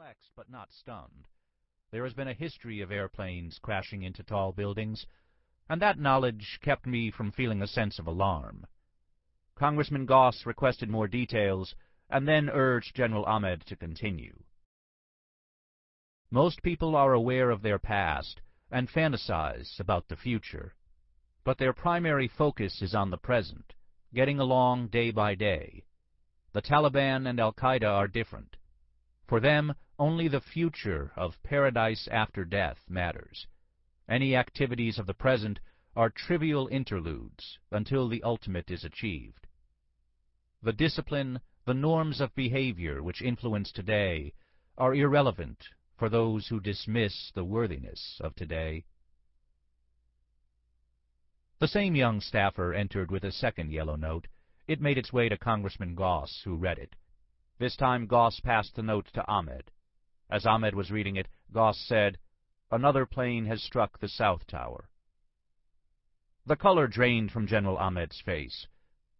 perplexed but not stunned. There has been a history of airplanes crashing into tall buildings, and that knowledge kept me from feeling a sense of alarm. Congressman Goss requested more details and then urged General Ahmed to continue. Most people are aware of their past and fantasize about the future, but their primary focus is on the present, getting along day by day. The Taliban and Al-Qaeda are different. For them, only the future of paradise after death matters. Any activities of the present are trivial interludes until the ultimate is achieved. The discipline, the norms of behavior which influence today are irrelevant for those who dismiss the worthiness of today. The same young staffer entered with a second yellow note. It made its way to Congressman Goss, who read it. This time Goss passed the note to Ahmed. As Ahmed was reading it, Goss said, Another plane has struck the South Tower. The color drained from General Ahmed's face.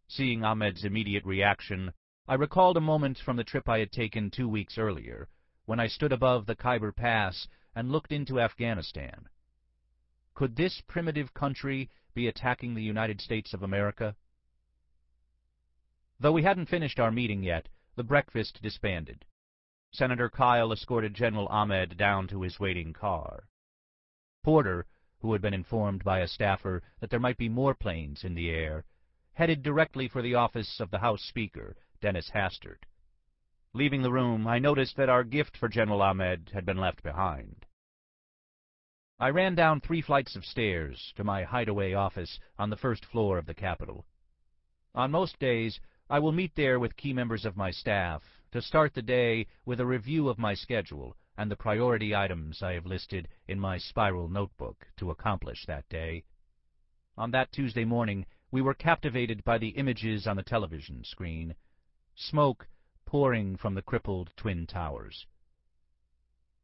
Seeing Ahmed's immediate reaction, I recalled a moment from the trip I had taken two weeks earlier, when I stood above the Khyber Pass and looked into Afghanistan. Could this primitive country be attacking the United States of America? Though we hadn't finished our meeting yet, the breakfast disbanded. Senator Kyl escorted General Ahmed down to his waiting car. Porter, who had been informed by a staffer that there might be more planes in the air, headed directly for the office of the House Speaker, Dennis Hastert. Leaving the room, I noticed that our gift for General Ahmed had been left behind. I ran down three flights of stairs to my hideaway office on the first floor of the Capitol. On most days, I will meet there with key members of my staff to start the day with a review of my schedule and the priority items I have listed in my spiral notebook to accomplish that day. On that Tuesday morning, we were captivated by the images on the television screen. Smoke pouring from the crippled Twin Towers.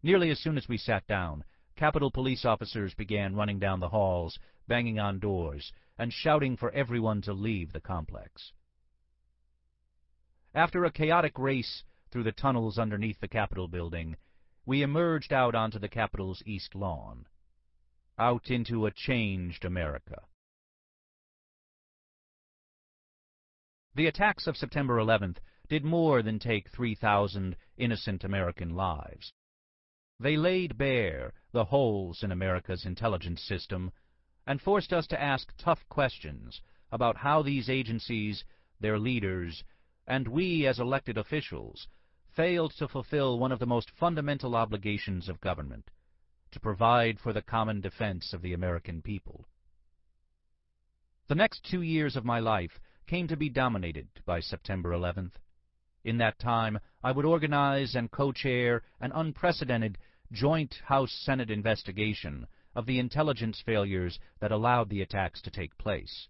Nearly as soon as we sat down, Capitol police officers began running down the halls, banging on doors, and shouting for everyone to leave the complex. After a chaotic race through the tunnels underneath the Capitol building, we emerged out onto the Capitol's east lawn, out into a changed America. The attacks of September 11th did more than take 3,000 innocent American lives. They laid bare the holes in America's intelligence system and forced us to ask tough questions about how these agencies, their leaders, and we as elected officials failed to fulfill one of the most fundamental obligations of government, to provide for the common defense of the American people. The next two years of my life came to be dominated by September 11th. In that time, I would organize and co-chair an unprecedented joint House-Senate investigation of the intelligence failures that allowed the attacks to take place.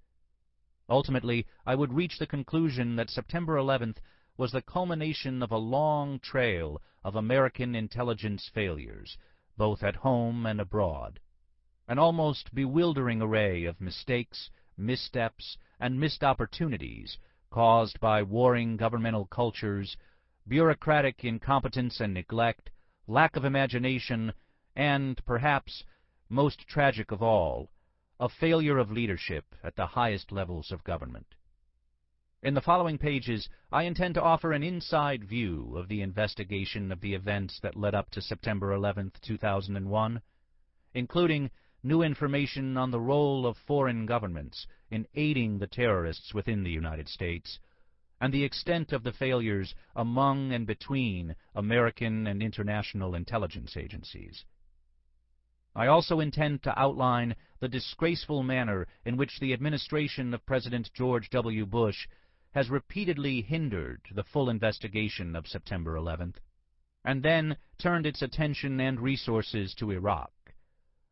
Ultimately, I would reach the conclusion that September 11th was the culmination of a long trail of American intelligence failures, both at home and abroad. An almost bewildering array of mistakes, missteps, and missed opportunities caused by warring governmental cultures, bureaucratic incompetence and neglect, lack of imagination, and, perhaps, most tragic of all, a failure of leadership at the highest levels of government. In the following pages, I intend to offer an inside view of the investigation of the events that led up to September 11, 2001, including new information on the role of foreign governments in aiding the terrorists within the United States, and the extent of the failures among and between American and international intelligence agencies. I also intend to outline the disgraceful manner in which the administration of President George W. Bush has repeatedly hindered the full investigation of September 11th, and then turned its attention and resources to Iraq,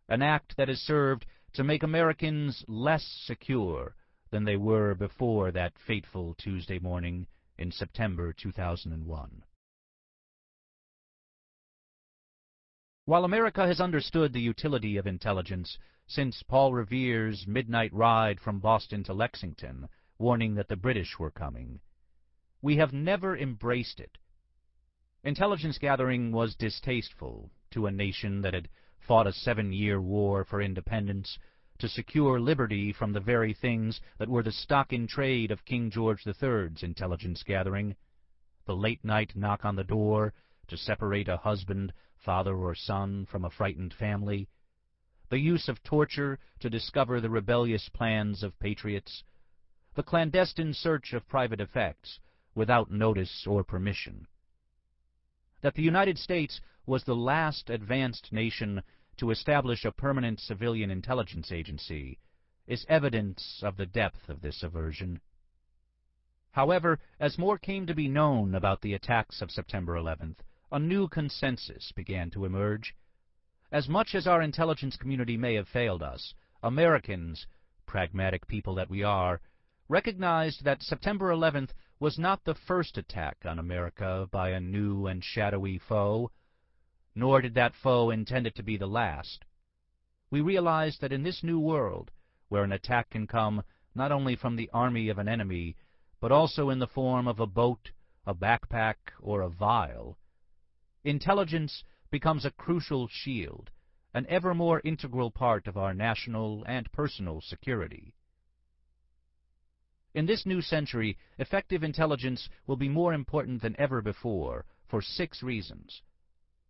an act that has served to make Americans less secure than they were before that fateful Tuesday morning in September 2001. While America has understood the utility of intelligence since Paul Revere's midnight ride from Boston to Lexington, warning that the British were coming, we have never embraced it. Intelligence gathering was distasteful to a nation that had fought a seven-year war for independence to secure liberty from the very things that were the stock in trade of King George III's intelligence gathering, the late-night knock on the door to separate a husband, father, or son from a frightened family, the use of torture to discover the rebellious plans of patriots, the clandestine search of private effects without notice or permission. That the United States was the last advanced nation to establish a permanent civilian intelligence agency is evidence of the depth of this aversion. However, as more came to be known about the attacks of September 11th, a new consensus began to emerge. As much as our intelligence community may have failed us, Americans, pragmatic people that we are, recognized that September 11th was not the first attack on America by a new and shadowy foe, nor did that foe intend it to be the last. We realized that in this new world, where an attack can come not only from the army of an enemy, but also in the form of a boat, a backpack, or a vial, intelligence becomes a crucial shield, an ever more integral part of our national and personal security. In this new century, effective intelligence will be more important than ever before for six reasons.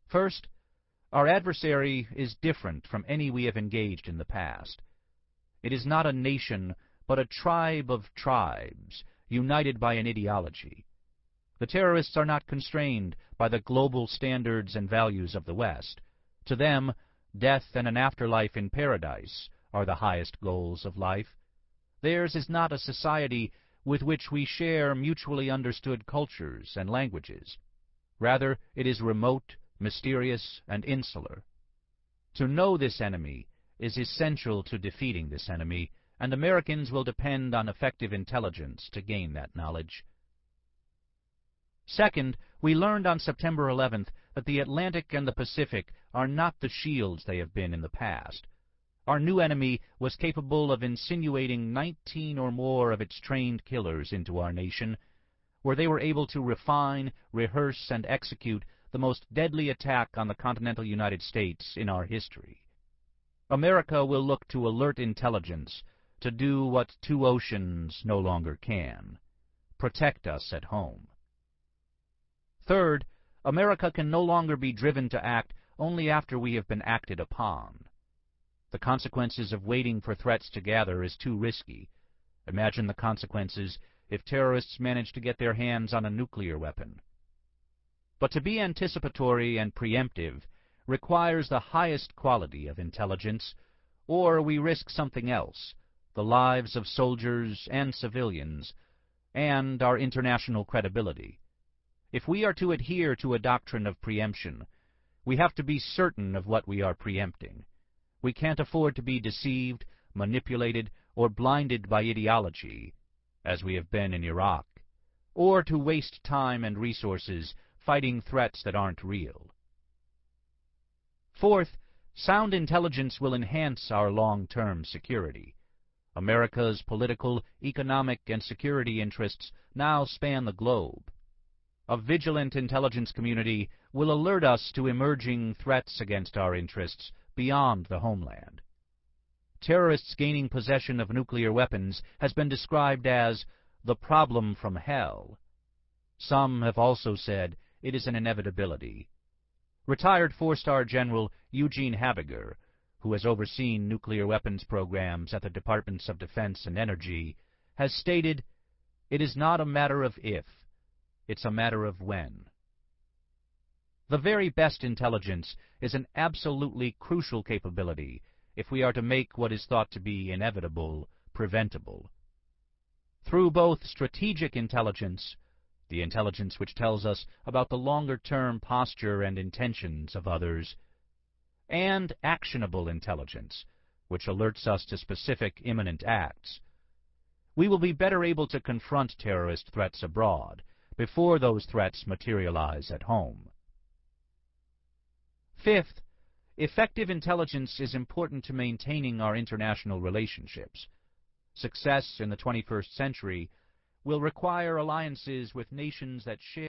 First, our adversary is different from any we have engaged in the past. It is not a nation, but a tribe of tribes, united by an ideology. The terrorists are not constrained by the global standards and values of the West. To them, death and an afterlife in paradise are the highest goals of life. Theirs is not a society with which we share mutually understood cultures and languages. Rather, it is remote, mysterious, and insular. To know this enemy is essential to defeating this enemy, and Americans will depend on effective intelligence to gain that knowledge. Second, we learned on September 11th that the Atlantic and the Pacific are not the shields they have been in the past. Our new enemy was capable of insinuating 19 or more of its trained killers into our nation, where they were able to refine, rehearse, and execute the most deadly attack on the continental United States in our history. America will look to alert intelligence to do what two oceans no longer can protect us at home. Third, America can no longer be driven to act only after we have been acted upon. The consequences of waiting for threats to gather is too risky. Imagine the consequences if terrorists manage to get their hands on a nuclear weapon. But to be anticipatory and preemptive requires the highest quality of intelligence, or we risk something else, the lives of soldiers and civilians, and our international credibility. If we are to adhere to a doctrine of preemption, we have to be certain of what we are preempting. We can't afford to be deceived, manipulated, or blinded by ideology, as we have been in Iraq, or to waste time and resources fighting threats that aren't real. Fourth, sound intelligence will enhance our long-term security. America's political, economic, and security interests now span the globe. A vigilant intelligence community will alert us to emerging threats against our interests beyond the homeland. Terrorists gaining possession of nuclear weapons has been described as the problem from hell. Some have also said it is an inevitability. Retired four-star General Eugene Habiger, who has overseen nuclear weapons programs at the Departments of Defense and Energy, has stated, It is not a matter of if, it's a matter of when. The very best intelligence is an absolutely crucial capability if we are to make what is thought to be inevitable preventable. Through both strategic intelligence the intelligence which tells us about the longer-term posture and intentions of others, and actionable intelligence, which alerts us to specific imminent acts. We will be better able to confront terrorist threats abroad before those threats materialize at home. Fifth, effective intelligence is important to maintaining our international relationships. Success in the 21st century will require alliances with nations that share